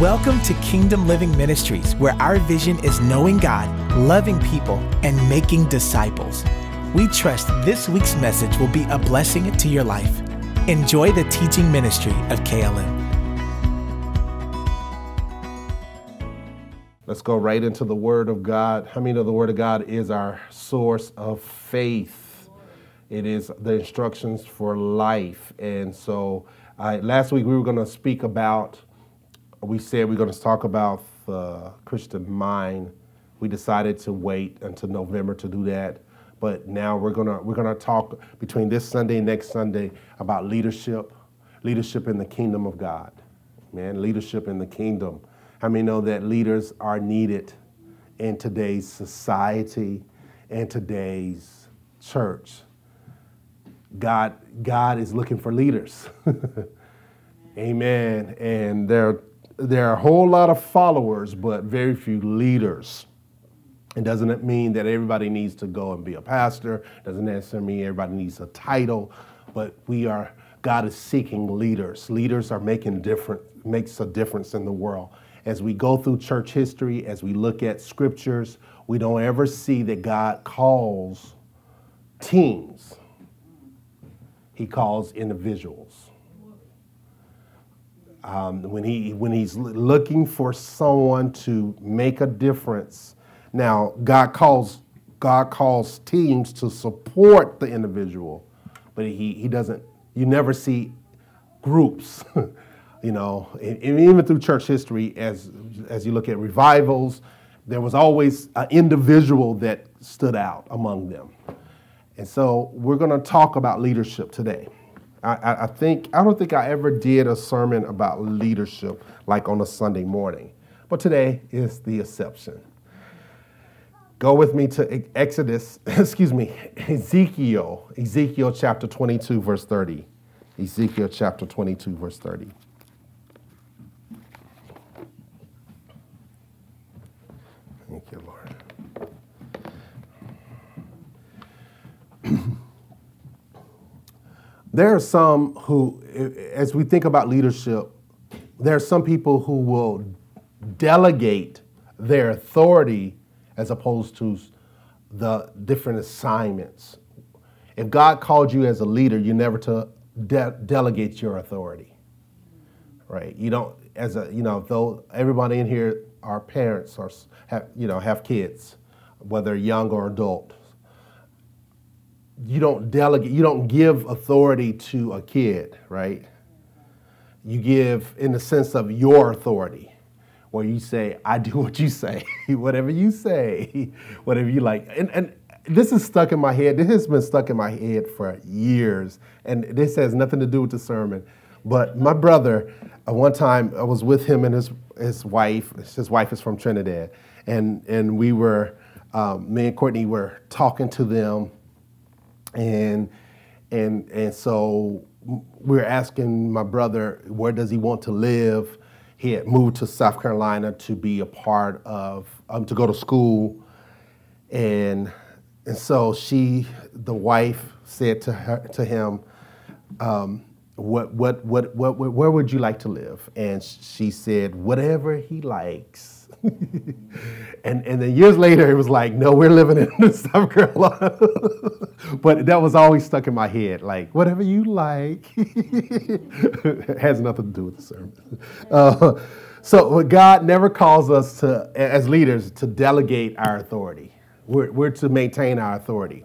Welcome to Kingdom Living Ministries, where our vision is knowing God, loving people, and making disciples. We trust this week's message will be a blessing to your life. Enjoy the teaching ministry of KLM. Let's go right into the Word of God. How many know the Word of God is our source of faith? It is the instructions for life. And so uh, last week we were going to speak about we said we're going to talk about the Christian mind. We decided to wait until November to do that, but now we're gonna we're gonna talk between this Sunday and next Sunday about leadership, leadership in the kingdom of God, man, leadership in the kingdom. How many know that leaders are needed in today's society and today's church? God God is looking for leaders. Amen. And there there are a whole lot of followers, but very few leaders. It doesn't mean that everybody needs to go and be a pastor. Doesn't necessarily mean everybody needs a title, but we are. God is seeking leaders. Leaders are making different makes a difference in the world. As we go through church history, as we look at scriptures, we don't ever see that God calls teams. He calls individuals um, when he when he's looking for someone to make a difference. Now, God calls God calls teams to support the individual, but he he doesn't. You never see groups. you know, and, and even through church history, as as you look at revivals, there was always an individual that stood out among them. And so we're going to talk about leadership today. I, I, think I don't think I ever did a sermon about leadership like on a Sunday morning, but today is the exception. Go with me to Exodus, excuse me, Ezekiel, Ezekiel chapter 22, verse 30. Ezekiel chapter 22, verse 30. Thank you, Lord. There are some who, as we think about leadership, there are some people who will delegate their authority as opposed to the different assignments. If God called you as a leader, you never to de- delegate your authority, right? You don't, as a, you know, though everybody in here are parents or have, you know, have kids, whether young or adult you don't delegate, you don't give authority to a kid, right? You give in the sense of your authority, where you say, I do what you say, whatever you say, whatever you like. And, and this is stuck in my head. This has been stuck in my head for years. And this has nothing to do with the sermon. But my brother, uh, one time I was with him and his, his wife. His wife is from Trinidad. And, and we were, um, me and Courtney were talking to them and and and so we're asking my brother where does he want to live. He had moved to South Carolina to be a part of um, to go to school, and and so she, the wife, said to her to him, um, what, what what what where would you like to live? And she said, whatever he likes. and and then years later, it was like, no, we're living in South Carolina. but that was always stuck in my head, like whatever you like. it has nothing to do with the sermon. Uh, so God never calls us to, as leaders, to delegate our authority. We're, we're to maintain our authority.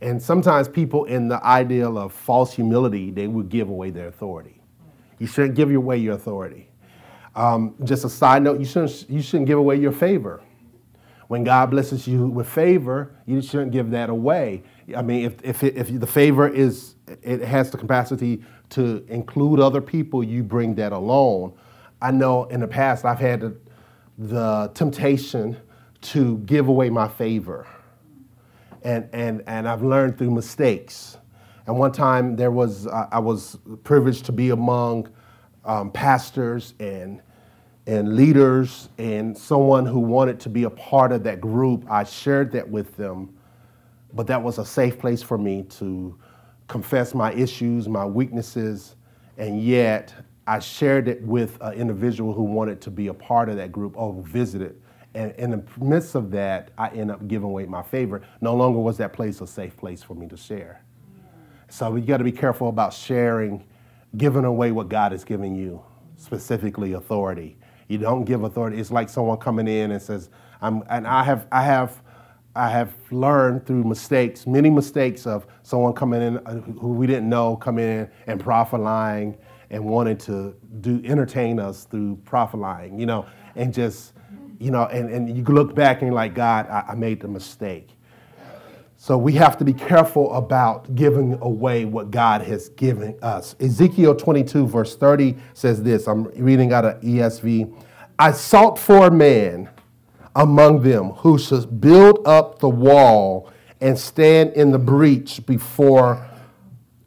And sometimes people, in the ideal of false humility, they would give away their authority. You shouldn't give away your authority. Um, just a side note, you shouldn't, you shouldn't give away your favor. When God blesses you with favor, you shouldn't give that away. I mean, if, if, it, if the favor is, it has the capacity to include other people, you bring that alone. I know in the past I've had the, the temptation to give away my favor. And, and, and I've learned through mistakes. And one time there was, I was privileged to be among um, pastors and and leaders and someone who wanted to be a part of that group. I shared that with them, but that was a safe place for me to confess my issues, my weaknesses, and yet I shared it with an individual who wanted to be a part of that group or visited. And in the midst of that, I ended up giving away my favorite. No longer was that place a safe place for me to share. So we got to be careful about sharing, giving away what God is giving you, specifically authority. You don't give authority. It's like someone coming in and says, "I'm," and I have, I have, I have learned through mistakes, many mistakes of someone coming in uh, who we didn't know, coming in and prophet lying and wanting to do entertain us through prophet lying, you know, and just, you know, and, and you look back and you're like, God, I, I made the mistake. So we have to be careful about giving away what God has given us. Ezekiel 22, verse 30 says this I'm reading out of ESV. I sought for a man among them who should build up the wall and stand in the breach before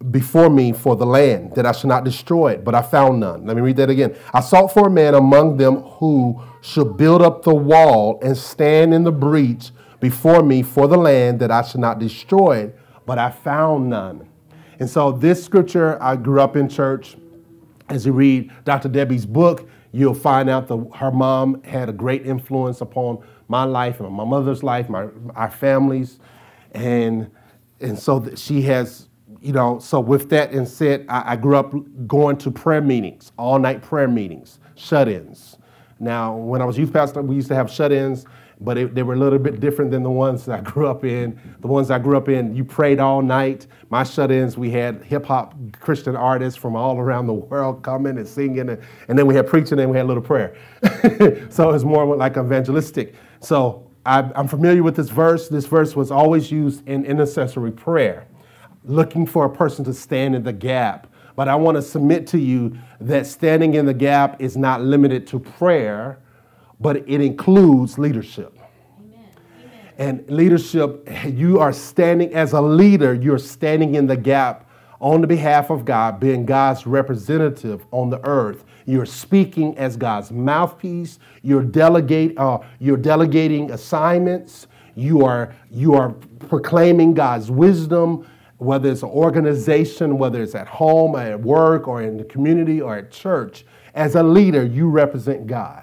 before me for the land, that I should not destroy it, but I found none. Let me read that again. I sought for a man among them who should build up the wall and stand in the breach before me for the land, that I should not destroy it, but I found none. And so, this scripture, I grew up in church. As you read Dr. Debbie's book, you'll find out that her mom had a great influence upon my life and my mother's life, my, our families. And, and so she has you know, so with that and said, I, I grew up going to prayer meetings, all night prayer meetings, shut ins. Now, when I was youth pastor, we used to have shut ins, but it, they were a little bit different than the ones I grew up in. The ones I grew up in, you prayed all night. My shut ins, we had hip hop Christian artists from all around the world coming and singing, and, and then we had preaching and we had a little prayer. so it's more like evangelistic. So I, I'm familiar with this verse. This verse was always used in intercessory prayer looking for a person to stand in the gap. But I want to submit to you that standing in the gap is not limited to prayer, but it includes leadership. And leadership, you are standing as a leader, you're standing in the gap on the behalf of God, being God's representative on the earth. You're speaking as God's mouthpiece. You're delegate, uh, you're delegating assignments. You are you are proclaiming God's wisdom whether it's an organization, whether it's at home, at work, or in the community, or at church, as a leader, you represent God.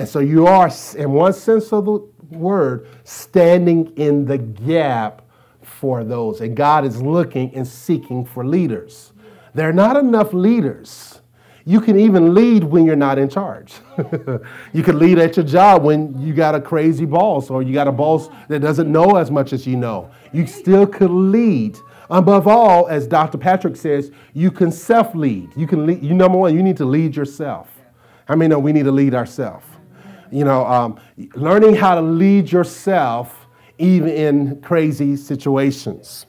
And so you are, in one sense of the word, standing in the gap for those. And God is looking and seeking for leaders. There are not enough leaders. You can even lead when you're not in charge. you can lead at your job when you got a crazy boss or you got a boss that doesn't know as much as you know. You still could lead Above all, as Dr. Patrick says, you can self lead. You can lead, you number one, you need to lead yourself. I mean, no, we need to lead ourselves. You know, um, learning how to lead yourself even in crazy situations.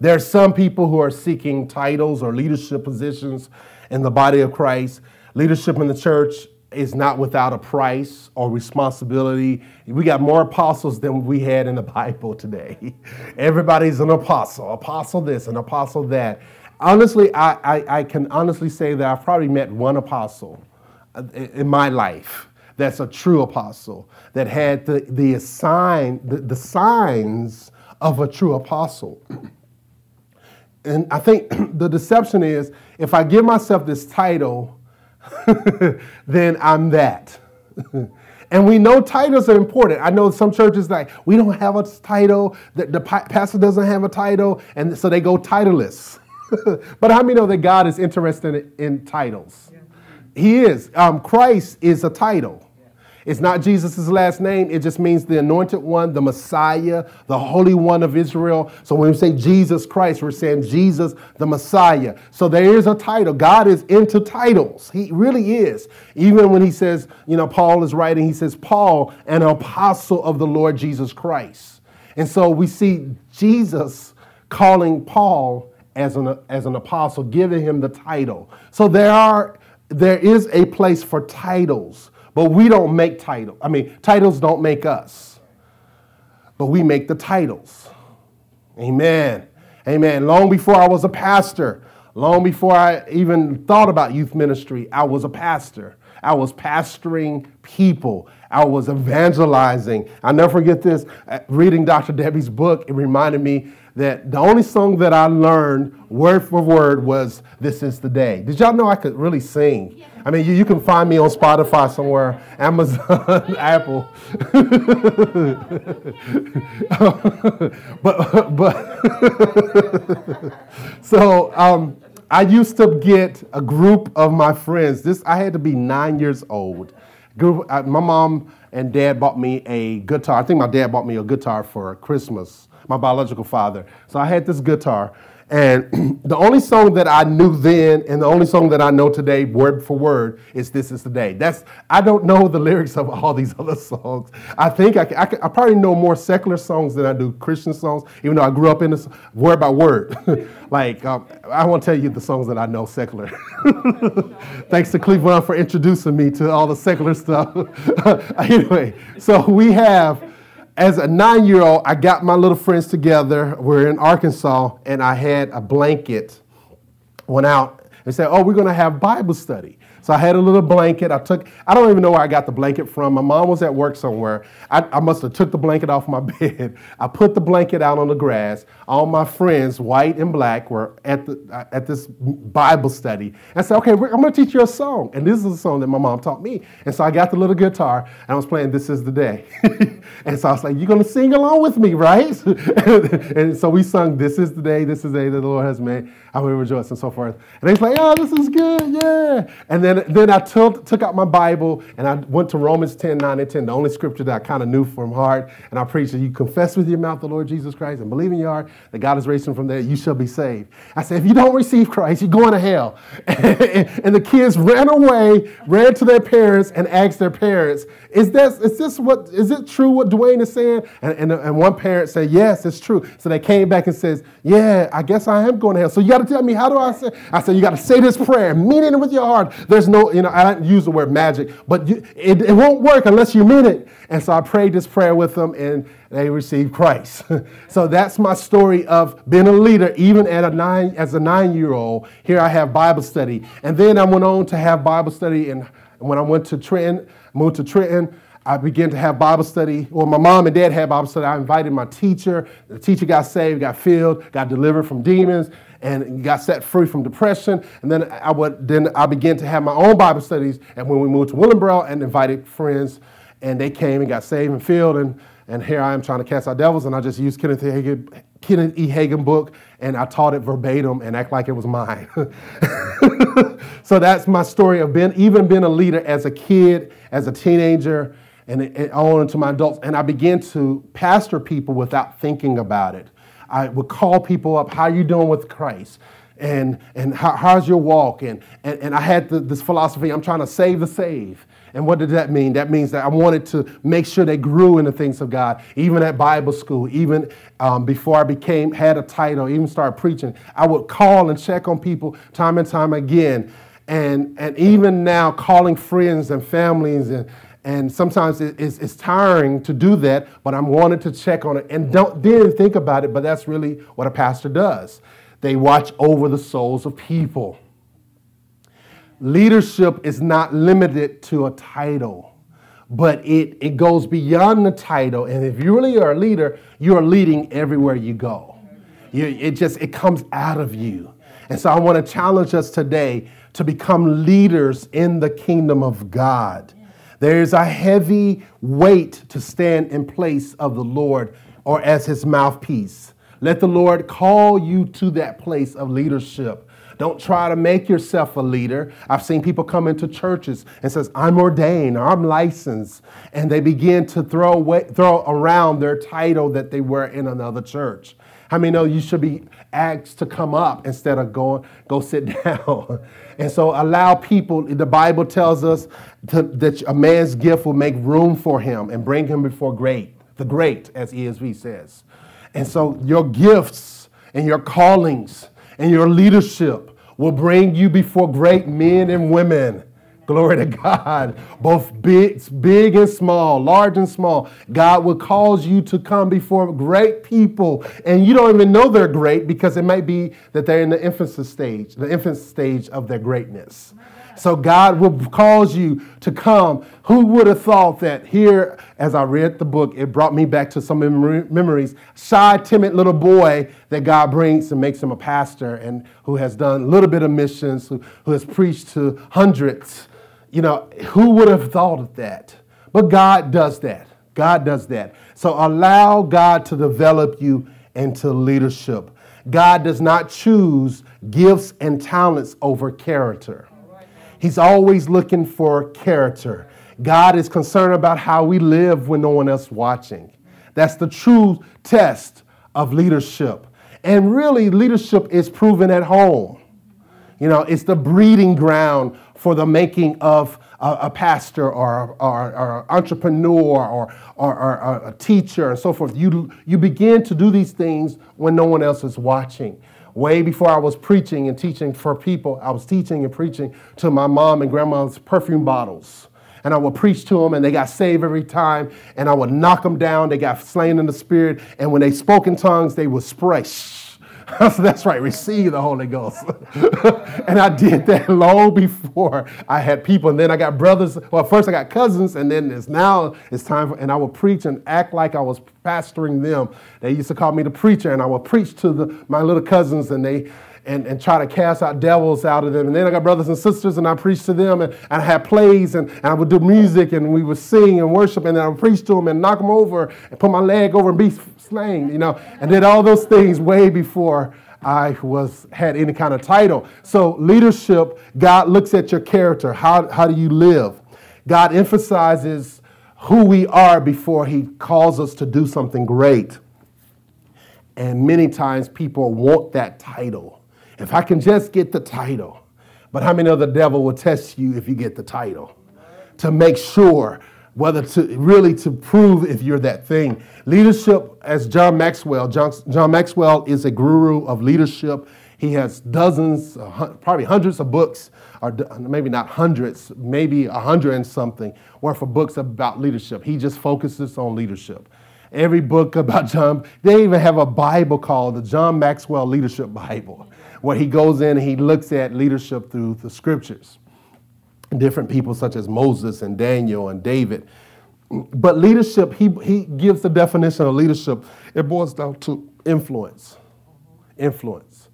There are some people who are seeking titles or leadership positions in the body of Christ. Leadership in the church is not without a price or responsibility. We got more apostles than we had in the Bible today. Everybody's an apostle, apostle this, an apostle that. Honestly, I, I, I can honestly say that I've probably met one apostle uh, in my life that's a true apostle that had the, the, assign, the, the signs of a true apostle. And I think the deception is if I give myself this title, then I'm that. and we know titles are important. I know some churches like we don't have a title, the, the pastor doesn't have a title, and so they go titleless. but how many know that God is interested in, in titles? He is. Um, Christ is a title. It's not Jesus' last name. It just means the anointed one, the Messiah, the Holy One of Israel. So when we say Jesus Christ, we're saying Jesus, the Messiah. So there is a title. God is into titles. He really is. Even when he says, you know, Paul is writing, he says, Paul, an apostle of the Lord Jesus Christ. And so we see Jesus calling Paul as an, as an apostle, giving him the title. So there are there is a place for titles. But we don't make titles. I mean, titles don't make us, but we make the titles. Amen. Amen. Long before I was a pastor, long before I even thought about youth ministry, I was a pastor. I was pastoring people. I was evangelizing. I never forget this. Uh, reading Dr. Debbie's book, it reminded me that the only song that I learned word for word was This Is the Day. Did y'all know I could really sing? I mean, you, you can find me on Spotify somewhere, Amazon, Apple. but, but so um, I used to get a group of my friends. This I had to be nine years old. Group, uh, my mom and dad bought me a guitar. I think my dad bought me a guitar for Christmas my biological father. So I had this guitar. And the only song that I knew then and the only song that I know today, word for word, is This Is the Day. That's, I don't know the lyrics of all these other songs. I think I, I, I probably know more secular songs than I do Christian songs, even though I grew up in this word by word. like, um, I won't tell you the songs that I know secular. Thanks to Cleveland for introducing me to all the secular stuff. anyway, so we have as a nine year old, I got my little friends together. We're in Arkansas, and I had a blanket, went out and said, Oh, we're going to have Bible study. So I had a little blanket. I took, I don't even know where I got the blanket from. My mom was at work somewhere. I, I must have took the blanket off my bed. I put the blanket out on the grass. All my friends, white and black, were at, the, uh, at this Bible study. I said, okay, I'm going to teach you a song. And this is a song that my mom taught me. And so I got the little guitar and I was playing This Is the Day. and so I was like, you're going to sing along with me, right? and so we sung This Is the Day, This is the Day that the Lord has made. I will rejoice and so forth. And was like, oh, this is good, yeah. And then, then I took, took out my Bible and I went to Romans 10, 9 and 10, the only scripture that I kind of knew from heart. And I preached that you confess with your mouth the Lord Jesus Christ and believe in your heart that God is raised him from there, you shall be saved. I said, if you don't receive Christ, you're going to hell. and the kids ran away, ran to their parents and asked their parents, is this, is this what, is it true what Dwayne is saying? And, and, and one parent said, yes, it's true. So they came back and says, yeah, I guess I am going to hell. So you got to tell me, how do I say? I said, you got to say this prayer, mean it with your heart. There's no, you know, I don't use the word magic, but you, it, it won't work unless you mean it. And so I prayed this prayer with them and they received Christ. so that's my story of being a leader, even at a nine, as a nine-year-old. Here I have Bible study. And then I went on to have Bible study and when I went to Trenton, moved to Trenton, I began to have Bible study. Well, my mom and dad had Bible study. I invited my teacher. The teacher got saved, got filled, got delivered from demons, and got set free from depression. And then I would then I began to have my own Bible studies. And when we moved to Willingboro and invited friends, and they came and got saved and filled, and and here I am trying to cast out devils, and I just used Kenneth E. Kenneth E. Hagin book, and I taught it verbatim and act like it was mine. so that's my story of being even being a leader as a kid, as a teenager, and, and on into my adults. And I began to pastor people without thinking about it. I would call people up, how you doing with Christ? And, and how, how's your walk? And, and, and I had the, this philosophy, I'm trying to save the save. And what did that mean? That means that I wanted to make sure they grew in the things of God, even at Bible school, even um, before I became had a title, even started preaching. I would call and check on people time and time again, and and even now calling friends and families and and sometimes it's, it's tiring to do that, but I'm wanting to check on it and don't then think about it. But that's really what a pastor does. They watch over the souls of people. Leadership is not limited to a title, but it, it goes beyond the title. And if you really are a leader, you are leading everywhere you go. You, it just it comes out of you. And so I want to challenge us today to become leaders in the kingdom of God. There's a heavy weight to stand in place of the Lord or as his mouthpiece. Let the Lord call you to that place of leadership. Don't try to make yourself a leader. I've seen people come into churches and says, "I'm ordained, or I'm licensed," and they begin to throw away, throw around their title that they were in another church. How many know you should be asked to come up instead of going go sit down? And so allow people, the Bible tells us to, that a man's gift will make room for him and bring him before great, the great, as ESV says. And so your gifts and your callings and your leadership will bring you before great men and women. Glory to God. Both big, big and small, large and small. God will cause you to come before great people. And you don't even know they're great because it might be that they're in the infancy stage, the infant stage of their greatness. So God will cause you to come. Who would have thought that here, as I read the book, it brought me back to some memories. Shy, timid little boy that God brings and makes him a pastor and who has done a little bit of missions, who, who has preached to hundreds. You know, who would have thought of that? But God does that. God does that. So allow God to develop you into leadership. God does not choose gifts and talents over character. He's always looking for character. God is concerned about how we live when no one else watching. That's the true test of leadership. And really, leadership is proven at home. You know, it's the breeding ground for the making of a, a pastor or, or, or entrepreneur or, or, or, a teacher and so forth. You, you begin to do these things when no one else is watching. Way before I was preaching and teaching for people, I was teaching and preaching to my mom and grandma's perfume bottles. And I would preach to them, and they got saved every time. And I would knock them down. They got slain in the spirit. And when they spoke in tongues, they would spray. So that's right, receive the Holy Ghost. and I did that long before I had people. And then I got brothers. Well, first I got cousins, and then it's now it's time for, and I would preach and act like I was pastoring them. They used to call me the preacher, and I would preach to the, my little cousins, and they and, and try to cast out devils out of them. And then I got brothers and sisters, and I preached to them, and, and I had plays, and, and I would do music, and we would sing and worship, and then I would preach to them and knock them over, and put my leg over and be slain, you know, and did all those things way before I was had any kind of title. So leadership, God looks at your character. How, how do you live? God emphasizes who we are before he calls us to do something great. And many times people want that title. If I can just get the title. But how many of the devil will test you if you get the title? To make sure whether to really to prove if you're that thing. Leadership, as John Maxwell, John, John Maxwell is a guru of leadership. He has dozens, probably hundreds of books, or maybe not hundreds, maybe a hundred and something worth of books about leadership. He just focuses on leadership every book about John. They even have a Bible called the John Maxwell Leadership Bible where he goes in and he looks at leadership through the scriptures. Different people such as Moses and Daniel and David. But leadership, he, he gives the definition of leadership. It boils down to influence. Influence.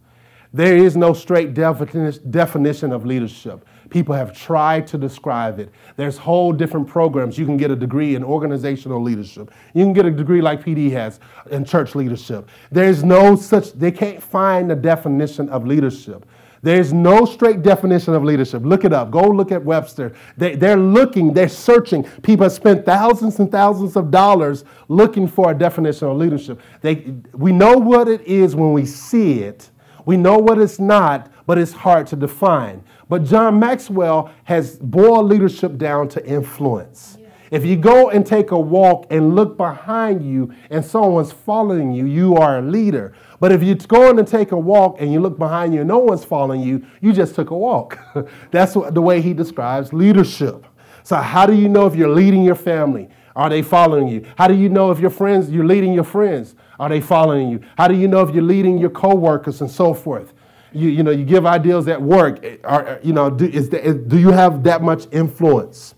There is no straight definition of leadership. People have tried to describe it. There's whole different programs. You can get a degree in organizational leadership. You can get a degree like PD has in church leadership. There's no such, they can't find a definition of leadership. There's no straight definition of leadership. Look it up. Go look at Webster. They, they're looking, they're searching. People have spent thousands and thousands of dollars looking for a definition of leadership. They, we know what it is when we see it, we know what it's not, but it's hard to define. But John Maxwell has boiled leadership down to influence. If you go and take a walk and look behind you and someone's following you, you are a leader. But if you go in and take a walk and you look behind you and no one's following you, you just took a walk. That's what, the way he describes leadership. So, how do you know if you're leading your family? Are they following you? How do you know if your friends, you're leading your friends? Are they following you? How do you know if you're leading your coworkers and so forth? You, you know, you give ideals at work. Are, you know, do, is do you have that much influence?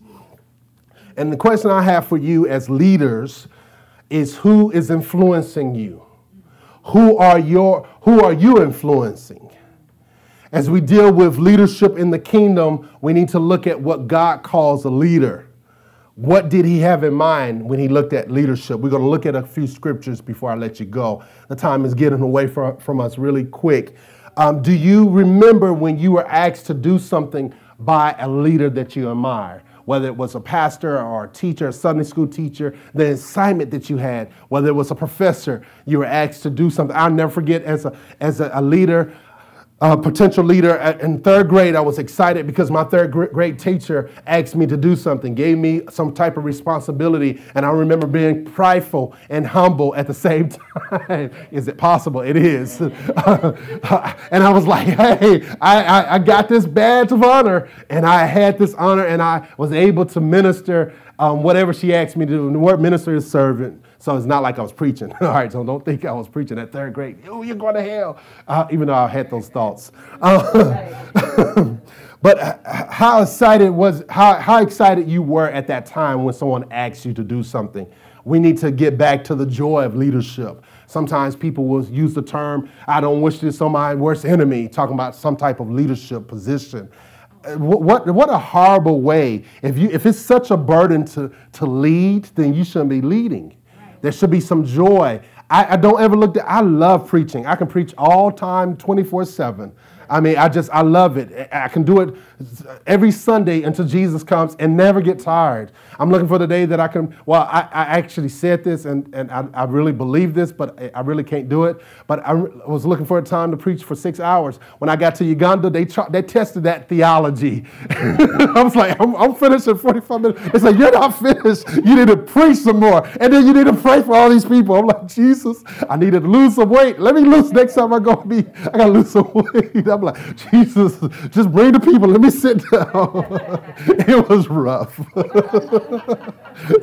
And the question I have for you as leaders is who is influencing you? Who are your who are you influencing? As we deal with leadership in the kingdom, we need to look at what God calls a leader. What did he have in mind when he looked at leadership? We're going to look at a few scriptures before I let you go. The time is getting away from, from us really quick. Um, do you remember when you were asked to do something by a leader that you admire? Whether it was a pastor or a teacher, a Sunday school teacher, the assignment that you had, whether it was a professor, you were asked to do something. I'll never forget as a, as a, a leader, uh, potential leader in third grade, I was excited because my third grade teacher asked me to do something, gave me some type of responsibility, and I remember being prideful and humble at the same time. is it possible? It is. and I was like, hey, I, I, I, got this badge of honor, and I had this honor, and I was able to minister um, whatever she asked me to do. The word minister is servant. So it's not like I was preaching. All right, so don't think I was preaching at third grade. Oh, you're going to hell. Uh, even though I had those thoughts. Uh, But how excited was how, how excited you were at that time when someone asked you to do something? We need to get back to the joy of leadership. Sometimes people will use the term, I don't wish this on my worst enemy, talking about some type of leadership position. What, what a horrible way. If, you, if it's such a burden to, to lead, then you shouldn't be leading. There should be some joy. I, I don't ever look at, I love preaching. I can preach all time, 24 7. I mean, I just, I love it. I can do it every Sunday until Jesus comes and never get tired. I'm looking for the day that I can, well, I, I actually said this and, and I, I, really believe this, but I really can't do it. But I was looking for a time to preach for six hours. When I got to Uganda, they, they tested that theology. I was like, I'm, I'm finished in 45 minutes. They said, You're not finished. You need to preach some more. And then you need to pray for all these people. I'm like, Jesus, I need to lose some weight. Let me lose next time I go be, I got to lose some weight. I'm like, Jesus, just bring the people. Let me sit down. it was rough.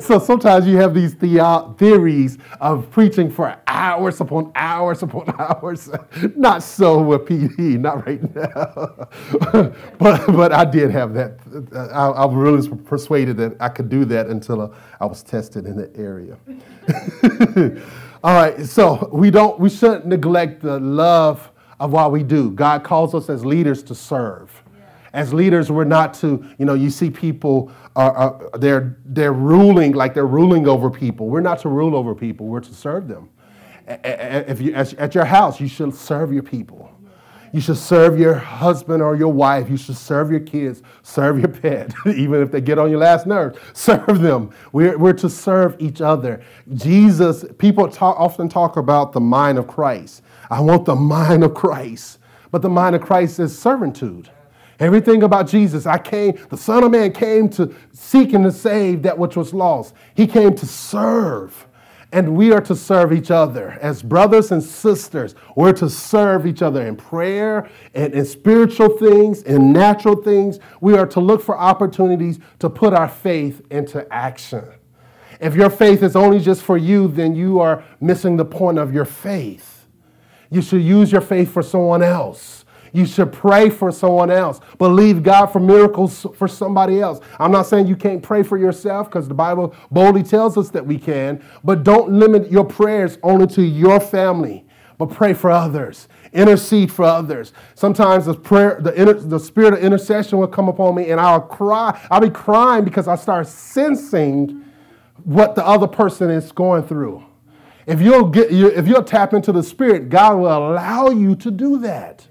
so sometimes you have these the- theories of preaching for hours upon hours upon hours. Not so with PD, not right now. but but I did have that. I, I was really persuaded that I could do that until uh, I was tested in the area. All right, so we don't we shouldn't neglect the love of what we do. God calls us as leaders to serve. As leaders, we're not to, you know, you see people are, are, they're they're ruling like they're ruling over people. We're not to rule over people. We're to serve them. If you at your house, you should serve your people. You should serve your husband or your wife. You should serve your kids, serve your pet, even if they get on your last nerve. Serve them. We're, we're to serve each other. Jesus, people talk, often talk about the mind of Christ. I want the mind of Christ. But the mind of Christ is servitude. Everything about Jesus, I came, the Son of Man came to seek and to save that which was lost. He came to serve. And we are to serve each other as brothers and sisters. We're to serve each other in prayer and in spiritual things, in natural things. We are to look for opportunities to put our faith into action. If your faith is only just for you, then you are missing the point of your faith. You should use your faith for someone else. You should pray for someone else. Believe God for miracles for somebody else. I'm not saying you can't pray for yourself because the Bible boldly tells us that we can, but don't limit your prayers only to your family, but pray for others. Intercede for others. Sometimes the prayer, the, inter, the spirit of intercession will come upon me and I'll cry. I'll be crying because I start sensing what the other person is going through. If you'll, get, if you'll tap into the Spirit, God will allow you to do that.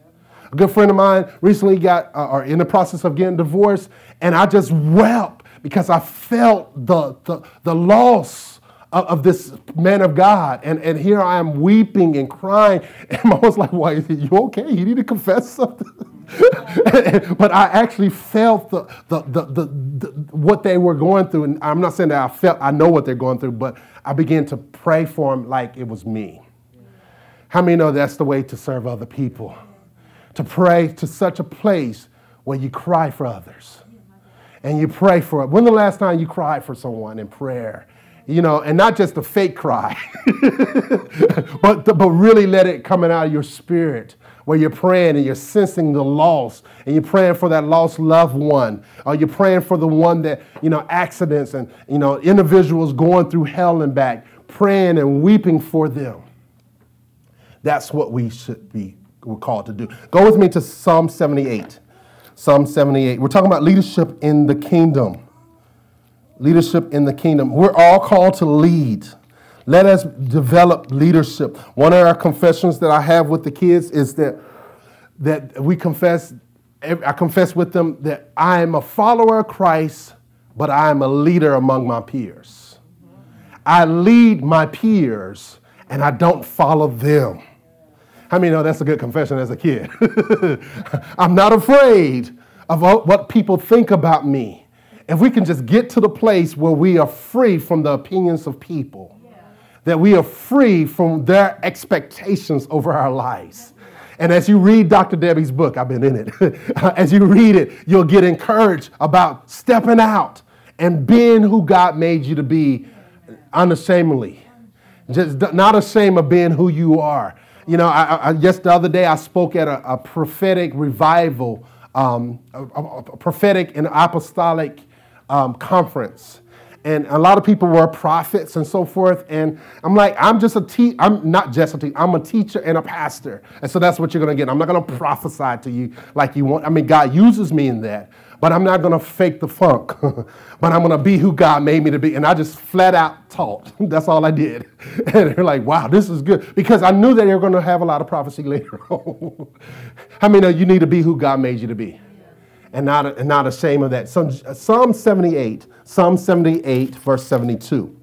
A good friend of mine recently got, uh, or in the process of getting divorced, and I just wept because I felt the, the, the loss of, this man of God. And, and here I am weeping and crying. And I was like, why, is it you okay? You need to confess something? but I actually felt the, the, the, the, the, what they were going through. And I'm not saying that I felt, I know what they're going through, but I began to pray for them like it was me. How many know that's the way to serve other people? To pray to such a place where you cry for others and you pray for it. When the last time you cried for someone in prayer? You know, and not just a fake cry, but, but really let it coming out of your spirit where you're praying and you're sensing the loss and you're praying for that lost loved one or you're praying for the one that you know accidents and you know individuals going through hell and back praying and weeping for them. That's what we should be we're called to do. Go with me to psalm 78 psalm 78 we're talking about leadership in the kingdom. Leadership in the kingdom. We're all called to lead let us develop leadership. One of our confessions that I have with the kids is that, that we confess, I confess with them that I am a follower of Christ, but I am a leader among my peers. I lead my peers and I don't follow them. How many know that's a good confession as a kid? I'm not afraid of what people think about me. If we can just get to the place where we are free from the opinions of people that we are free from their expectations over our lives. And as you read Dr. Debbie's book, I've been in it, as you read it, you'll get encouraged about stepping out and being who God made you to be unashamedly. Just not ashamed of being who you are. You know, I, I, just the other day I spoke at a, a prophetic revival um, a, a, prophetic and apostolic um, conference. And a lot of people were prophets and so forth. And I'm like, I'm just a te- I'm not just a teacher, I'm a teacher and a pastor. And so that's what you're gonna get. I'm not gonna prophesy to you like you want. I mean, God uses me in that but I'm not to fake the funk. but I'm to be who God made me to be. And I just flat out taught. That's all I did. And they're like, wow, this is good. Because I knew that going to have a lot of prophecy later on. How many you need to be who God made you to be? And not, and not ashamed of that. Psalm 78, Psalm 78, verse 72.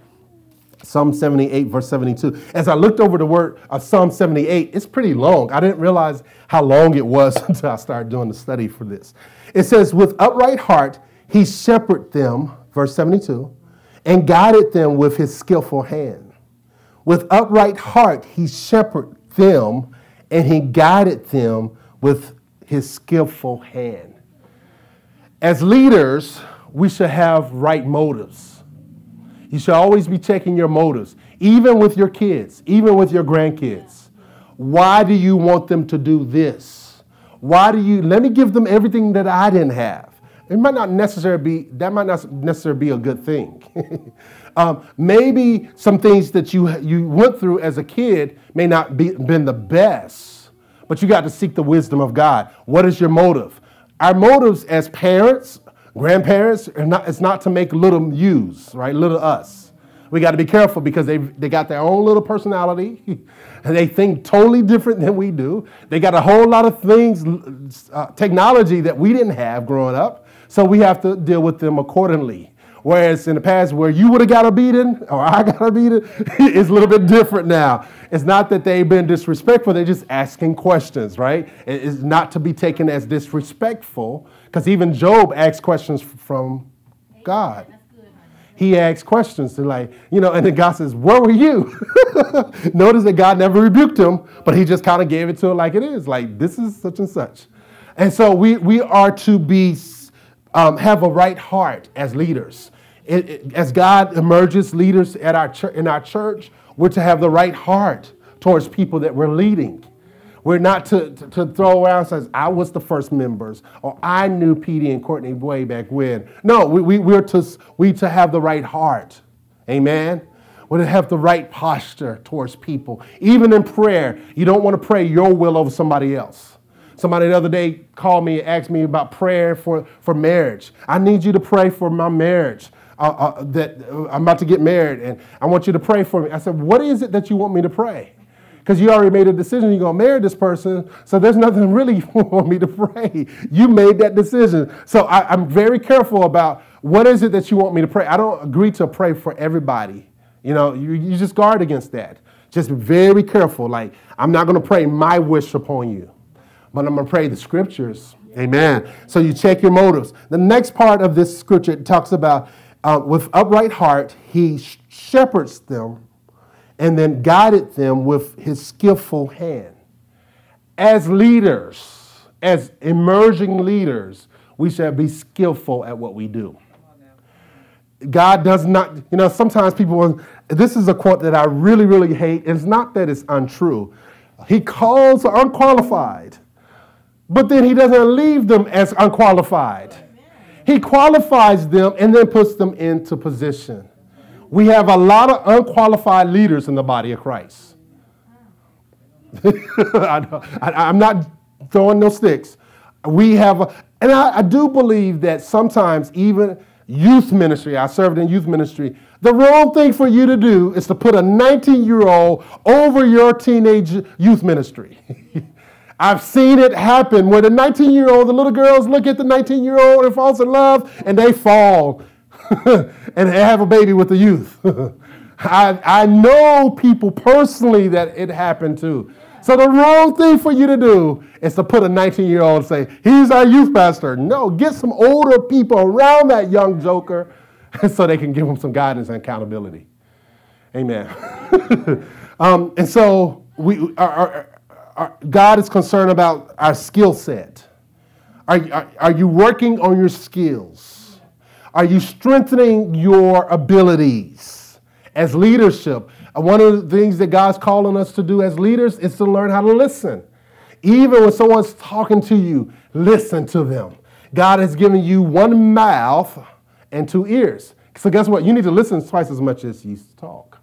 Psalm 78, verse 72. As I looked over the word of Psalm 78, it's pretty long. I didn't realize how long it was until I started doing the study for this. It says, With upright heart, he shepherded them, verse 72, and guided them with his skillful hand. With upright heart, he shepherded them and he guided them with his skillful hand. As leaders, we should have right motives. You should always be checking your motives, even with your kids, even with your grandkids. Why do you want them to do this? Why do you, let me give them everything that I didn't have. It might not necessarily be, that might not necessarily be a good thing. um, maybe some things that you, you went through as a kid may not be been the best, but you got to seek the wisdom of God. What is your motive? Our motives as parents, grandparents, are not, it's not to make little yous, right? Little us. We got to be careful because they, they got their own little personality. and they think totally different than we do. They got a whole lot of things, uh, technology that we didn't have growing up, so we have to deal with them accordingly. Whereas in the past, where you would have got a beating or I got a beating, it's a little bit different now. It's not that they've been disrespectful, they're just asking questions, right? It's not to be taken as disrespectful, because even Job asked questions from God he asks questions to like, you know, and then God says, Where were you? Notice that God never rebuked him, but he just kind of gave it to him like it is, like this is such and such. And so we, we are to be, um, have a right heart as leaders. It, it, as God emerges leaders at our ch- in our church, we're to have the right heart towards people that we're leading. We're not to, to, to throw around says, I was the first members, or I knew PD and Courtney way back when. No, we, we, we're to, we to have the right heart. Amen? We're to have the right posture towards people. Even in prayer, you don't want to pray your will over somebody else. Somebody the other day called me and asked me about prayer for, for marriage. I need you to pray for my marriage. Uh, uh, that uh, I'm about to get married, and I want you to pray for me. I said, What is it that you want me to pray? because you already made a decision you're going to marry this person. So there's nothing really for me to pray. You made that decision. So I, am very careful about what is it that you want me to pray. I don't agree to pray for everybody. You know, you, you just guard against that. Just very careful. Like, I'm not going to pray my wish upon you, but I'm going to pray the scriptures. Amen. So you check your motives. The next part of this scripture talks about uh, with upright heart, he shepherds them and then guided them with his skillful hand. As leaders, as emerging leaders, we shall be skillful at what we do. God does not, you know, sometimes people, this is a quote that I really, really hate. It's not that it's untrue. He calls unqualified, but then he doesn't leave them as unqualified. He qualifies them and then puts them into position. We have a lot of unqualified leaders in the body of Christ. I, am not throwing no sticks. We have, a, and I, I do believe that sometimes even youth ministry, I served in youth ministry, the wrong thing for you to do is to put a 19 year old over your teenage youth ministry. I've seen it happen where the 19 year old, the little girls look at the 19 year old and falls in love and they fall and have a baby with the youth. I, I know people personally that it happened to. So the wrong thing for you to do is to put a 19 year old and say, he's our youth pastor. No, get some older people around that young joker so they can give him some guidance and accountability. Amen. um, and so we, our, our, God is concerned about our skill set. Are, are, are you working on your skills? Are you strengthening your abilities as leadership? Uh, one of the things that God's calling us to do as leaders is to learn how to listen. Even when someone's talking to you, listen to them. God has given you one mouth and two ears. So guess what? You need to listen twice as much as you talk.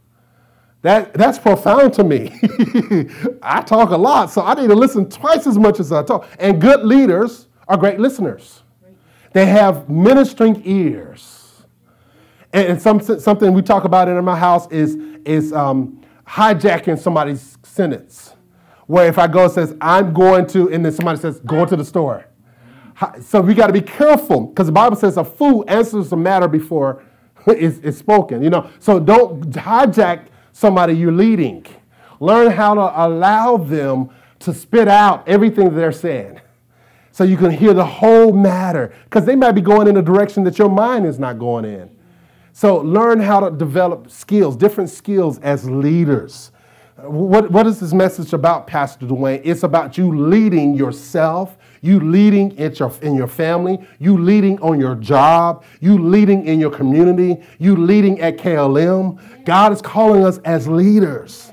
That, that's profound to me. I talk a lot, so I need to listen twice as much as I talk. And good leaders are great listeners. They have ministering ears. And, some, something we talk about in my house is, is um, hijacking somebody's sentence. Where if I go and says, I'm going to, and then somebody says, going to the store. So we got to be careful because the Bible says a fool answers the matter before it's, it's spoken. You know, so don't hijack somebody you're leading. Learn how to allow them to spit out everything they're saying so you can hear the whole matter because they might be going in a direction that your mind is not going in. So learn how to develop skills, different skills as leaders. What, what is this message about, Pastor Dwayne? It's about you leading yourself, you leading in your, in your family, you leading on your job, you leading in your community, you leading at KLM. God is calling us as leaders.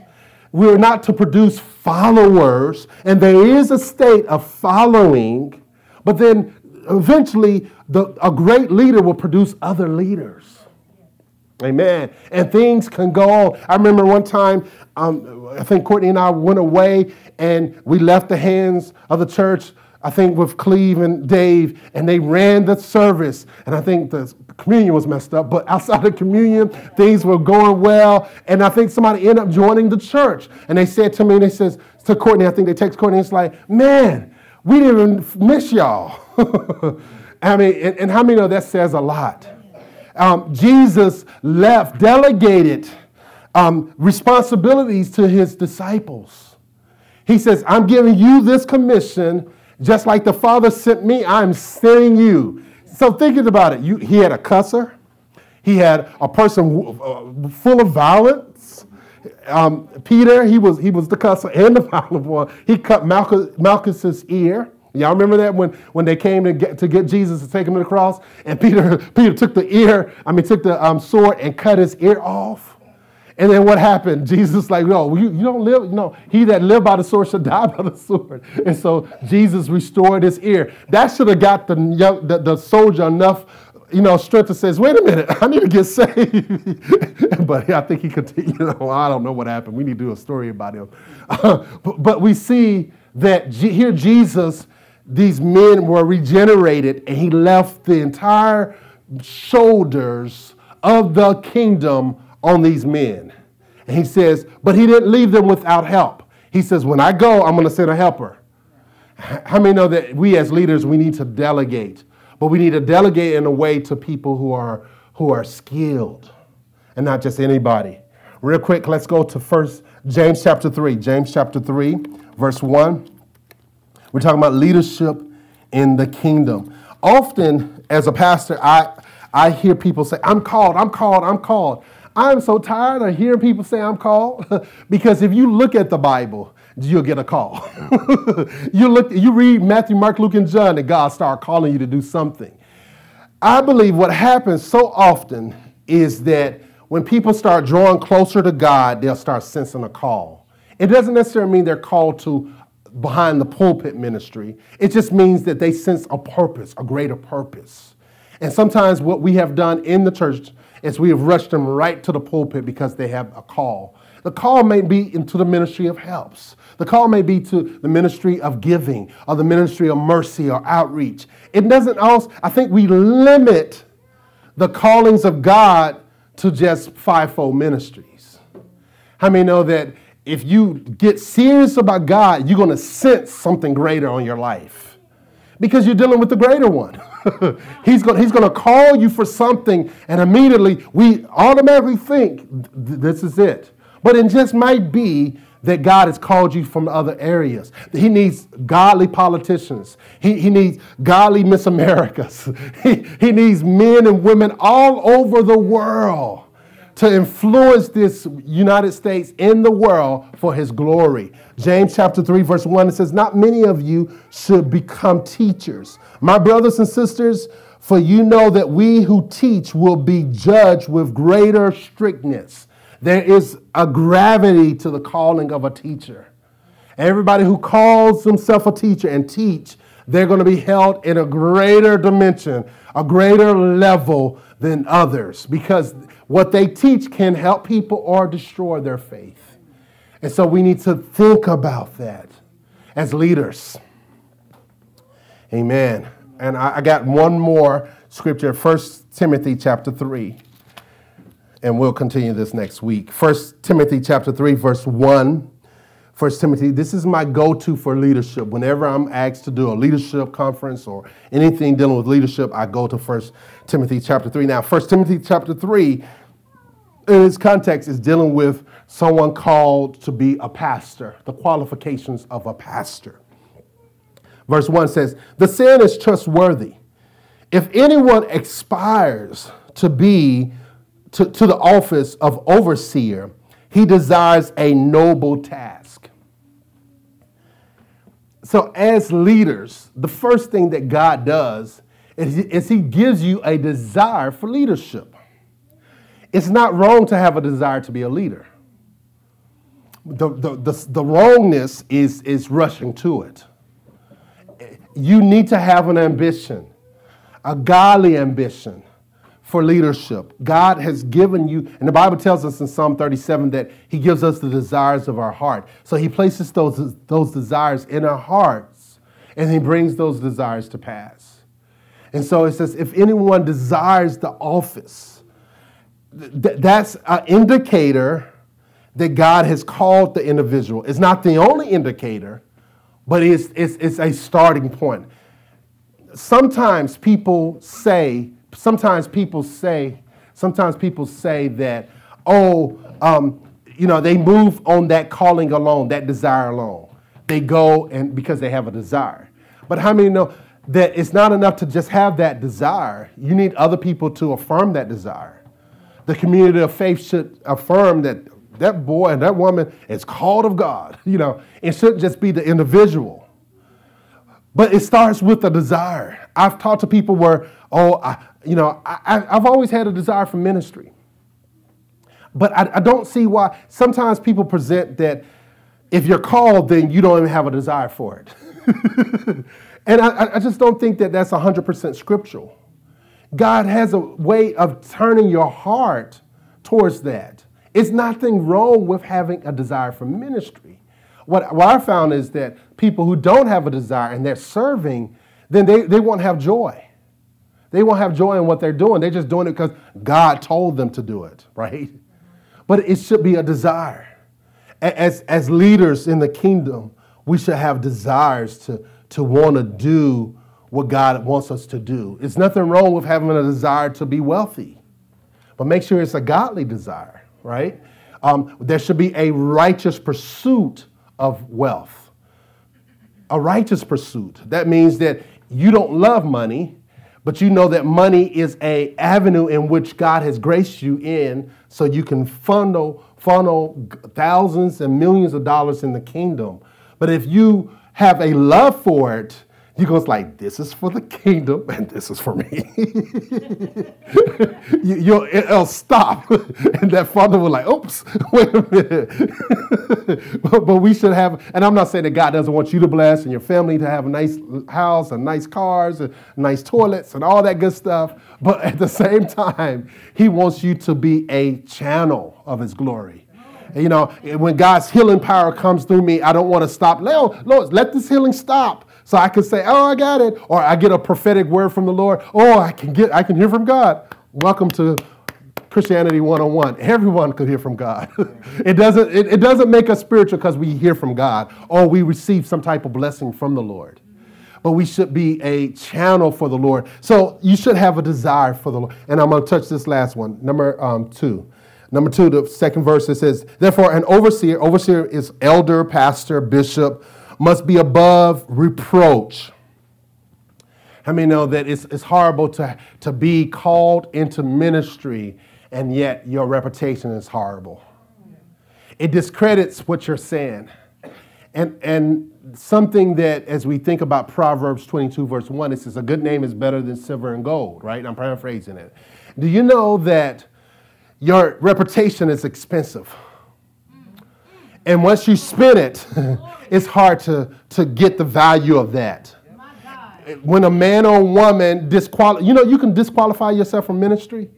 We're not to produce followers, and there is a state of following, but then eventually the, a great leader will produce other leaders. Amen. And things can go on. I remember one time, um, I think Courtney and I went away and we left the hands of the church I think with Cleve and Dave, and they ran the service. And I think the communion was messed up, but outside of communion, things were going well. And I think somebody ended up joining the church. And they said to me, and they says to Courtney, I think they text Courtney, it's like, man, we didn't even miss y'all. I mean, and, and, how many know that says a lot? Um, Jesus left, delegated um, responsibilities to his disciples. He says, I'm giving you this commission just like the Father sent me, I'm sending you. So thinking about it, you, he had a cusser. He had a person uh, full of violence. Um, Peter, he was, he was the cusser and the violent one. He cut Malchus, Malchus's ear. Y'all remember that when, when they came to get, to get Jesus to take him to the cross? And Peter, Peter took the ear, I mean, took the um, sword and cut his ear off. And then what happened? Jesus like, no, you, you don't live, no, he that live by the sword should die by the sword. And so Jesus restored his ear. That should have got the, young, the, the soldier enough you know, strength to says, wait a minute, I need to get saved. but I think he continued, you know, I don't know what happened. We need to do a story about him. Uh, but, but, we see that G- here Jesus, these men were regenerated and he left the entire shoulders of the kingdom on these men. And he says, but he didn't leave them without help. He says, when I go, I'm going to send a helper. How many know that we as leaders, we need to delegate? But we need to delegate in a way to people who are, who are skilled and not just anybody. Real quick, let's go to first James chapter 3. James chapter 3, verse 1. We're talking about leadership in the kingdom. Often, as a pastor, I, I hear people say, I'm called, I'm called, I'm called. I'm so tired of hearing people say I'm called because if you look at the Bible, you'll get a call. you look, you read Matthew, Mark, Luke, and John, and God start calling you to do something. I believe what happens so often is that when people start drawing closer to God, they'll start sensing a call. It doesn't necessarily mean they're called to behind the pulpit ministry. It just means that they sense a purpose, a greater purpose. And sometimes what we have done in the church is we have rushed them right to the pulpit because they have a call. The call may be into the ministry of helps. The call may be to the ministry of giving or the ministry of mercy or outreach. It doesn't also, I think we limit the callings of God to just fivefold ministries. How many know that if you get serious about God, you're going to sense something greater on your life because you're dealing with the greater one. he's going he's to call you for something, and immediately we automatically think this is it. But it just might be that God has called you from other areas. He needs godly politicians. He, he needs godly Miss Americas. He, he needs men and women all over the world to influence this United States in the world for his glory. James chapter 3, verse 1, it says, Not many of you should become teachers. My brothers and sisters, for you know that we who teach will be judged with greater strictness. There is a gravity to the calling of a teacher. Everybody who calls themselves a teacher and teach, they're going to be held in a greater dimension, a greater level than others because what they teach can help people or destroy their faith. And so we need to think about that as leaders. Amen. And I, got one more scripture, 1 Timothy chapter 3. And we'll continue this next week. 1 Timothy chapter 3, verse 1. 1 Timothy, this is my go to for leadership. Whenever I'm asked to do a leadership conference or anything dealing with leadership, I go to First Timothy chapter 3. Now, First Timothy chapter 3, in its context, is dealing with someone called to be a pastor, the qualifications of a pastor. Verse 1 says, The saying is trustworthy. If anyone aspires to be to, to the office of overseer, he desires a noble task. So, as leaders, the first thing that God does is, He gives you a desire for leadership. It's not wrong to have a desire to be a leader. The, the, the, the wrongness is, is rushing to it. You need to have an ambition, a godly ambition for leadership. God has given you, and the Bible tells us in Psalm 37 that He gives us the desires of our heart. So He places those, those desires in our hearts, and He brings those desires to pass. And so it says, if anyone desires the office, th- that's an indicator that God has called the individual. It's not the only indicator, but it's, it's, it's a starting point. Sometimes people say, sometimes people say, sometimes people say that, oh, um, you know, they move on that calling alone, that desire alone. They go and because they have a desire. But how many know that it's not enough to just have that desire? You need other people to affirm that desire. The community of faith should affirm that that boy and that woman is called of God. You know, it shouldn't just be the individual. But it starts with a desire. I've talked to people where, oh, I, you know, I, have always had a desire for ministry. But I, I don't see why sometimes people present that if you're called, then you don't even have a desire for it. and I, I, just don't think that that's 100% scriptural. God has a way of turning your heart towards that. It's nothing wrong with having a desire for ministry. What, what I found is that people who don't have a desire and they're serving, then they, they won't have joy. They won't have joy in what they're doing. They're just doing it because God told them to do it, right? But it should be a desire. As, as leaders in the kingdom, we should have desires to, to want to do what God wants us to do. It's nothing wrong with having a desire to be wealthy, but make sure it's a godly desire, right? Um, there should be a righteous pursuit of wealth. A righteous pursuit. That means that you don't love money, but you know that money is a avenue in which God has graced you in so you can funnel funnel thousands and millions of dollars in the kingdom. But if you have a love for it, he goes like, "This is for the kingdom, and this is for me." you, will stop, and that father will like, "Oops, wait a minute." but, we should have, and I'm not saying that God doesn't want you to bless and your family to have a nice house and nice cars and nice toilets and all that good stuff. But at the same time, He wants you to be a channel of His glory. You know, when God's healing power comes through me, I don't want to stop. Lord, Lord, let this healing stop. So I can say, oh, I got it. Or I get a prophetic word from the Lord. Oh, I can get, I can hear from God. Welcome to Christianity 101. Everyone could hear from God. it, doesn't, it, it doesn't make us spiritual because we hear from God or we receive some type of blessing from the Lord. But we should be a channel for the Lord. So you should have a desire for the Lord. And I'm going to touch this last one, number um, two. Number two, the second verse, it says, Therefore, an overseer, overseer is elder, pastor, bishop, must be above reproach. How many know that it's, it's horrible to, to be called into ministry and yet your reputation is horrible? It discredits what you're saying. And, and something that, as we think about Proverbs 22, verse 1, it says, A good name is better than silver and gold, right? I'm paraphrasing it. Do you know that your reputation is expensive? And once you spend it, it's hard to, to get the value of that. When a man or woman disqualify, you know, you can disqualify yourself from ministry.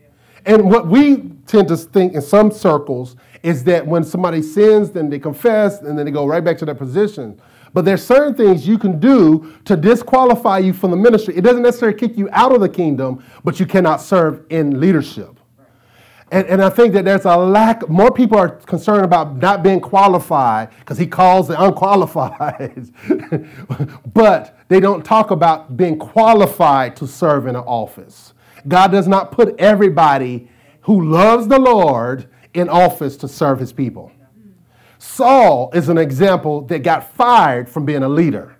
And what we tend to think in some circles is that when somebody sins, then they confess, and then they go right back to their position. But there's certain things you can do to disqualify you from the ministry. It doesn't necessarily kick you out of the kingdom, but you cannot serve in leadership. And, and I think that there's a lack, more people are concerned about not being qualified because he calls the unqualified. but they don't talk about being qualified to serve in an office. God does not put everybody who loves the Lord in office to serve his people. Saul is an example that got fired from being a leader.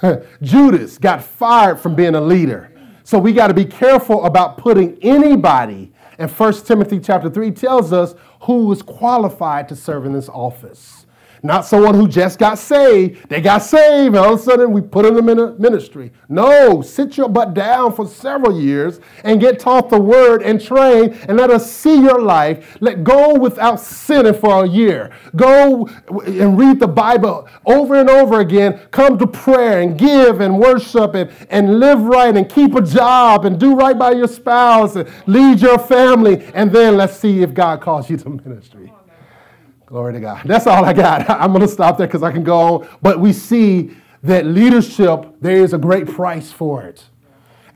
Judas got fired from being a leader. So we got to be careful about putting anybody and 1 Timothy chapter 3 tells us who is qualified to serve in this office. Not someone who just got saved. They got saved, and all of a sudden we put them in a ministry. No, sit your butt down for several years and get taught the word and train, and let us see your life. Let go without sinning for a year. Go and read the Bible over and over again. Come to prayer and give and worship and, and live right and keep a job and do right by your spouse and lead your family. And then let's see if God calls you to ministry. Glory to God. That's all I got. I'm going to stop there because I can go on. But we see that leadership, there is a great price for it.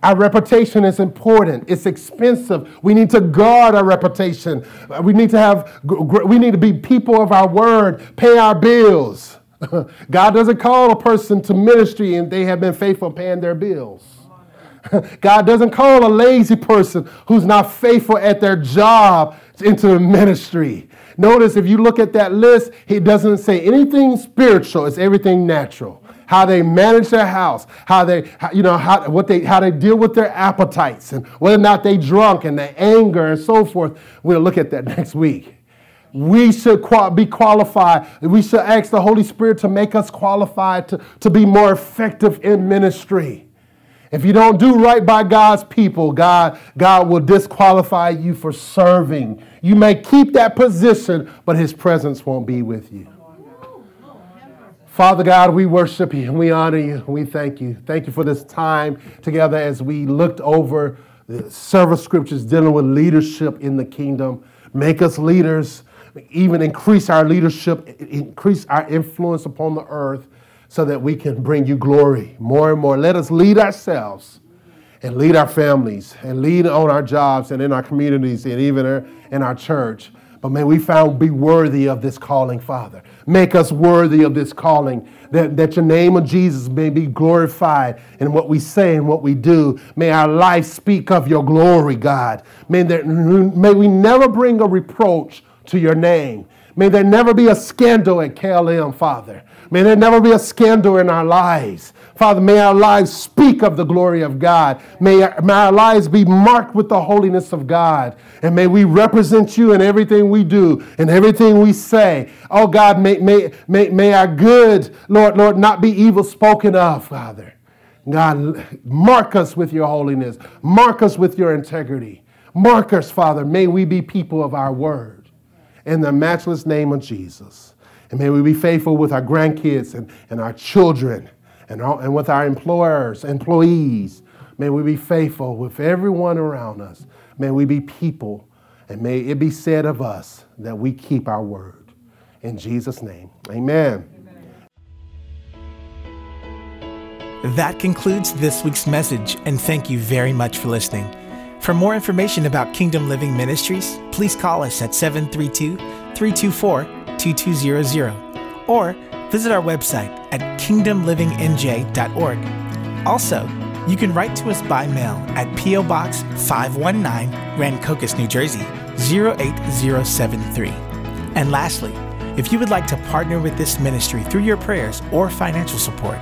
Our reputation is important. It's expensive. We need to guard our reputation. We need to have we need to be people of our word, pay our bills. God doesn't call a person to ministry and they have been faithful paying their bills. God doesn't call a lazy person who's not faithful at their job into ministry. Notice if you look at that list, he doesn't say anything spiritual, it's everything natural. How they manage their house, how they, you know, how, what they, how they deal with their appetites, and whether or not they drunk, and the anger, and so forth. We'll look at that next week. We should be qualified. We should ask the Holy Spirit to make us qualified to, to be more effective in ministry. If you don't do right by God's people, God, God will disqualify you for serving. You may keep that position, but his presence won't be with you. Father God, we worship you and we honor you and we thank you. Thank you for this time together as we looked over the several scriptures dealing with leadership in the kingdom. Make us leaders, even increase our leadership, increase our influence upon the earth so that we can bring you glory more and more. Let us lead ourselves and lead our families and lead on our jobs and in our communities and even in our church. But may we found be worthy of this calling, Father. Make us worthy of this calling, that, that your name of Jesus may be glorified in what we say and what we do. May our life speak of your glory, God. May, there, may we never bring a reproach to your name. May there never be a scandal at KLM, Father. May there never be a scandal in our lives. Father, may our lives speak of the glory of God. May our, may our lives be marked with the holiness of God. And may we represent you in everything we do and everything we say. Oh God, may, may, may, may our good, Lord, Lord, not be evil spoken of, Father. God, mark us with your holiness. Mark us with your integrity. Mark us, Father. May we be people of our word. In the matchless name of Jesus. And may we be faithful with our grandkids and, and our children and, and with our employers, employees. May we be faithful with everyone around us. May we be people. And may it be said of us that we keep our word. In Jesus' name, amen. That concludes this week's message, and thank you very much for listening. For more information about Kingdom Living Ministries, please call us at 732 324 2200 or visit our website at kingdomlivingnj.org. Also, you can write to us by mail at P.O. Box 519, Rancocas, New Jersey 08073. And lastly, if you would like to partner with this ministry through your prayers or financial support,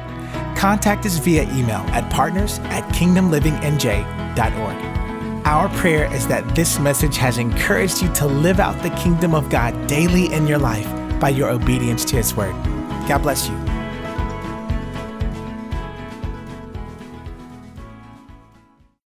contact us via email at partners at kingdomlivingnj.org. Our prayer is that this message has encouraged you to live out the kingdom of God daily in your life by your obedience to His word. God bless you.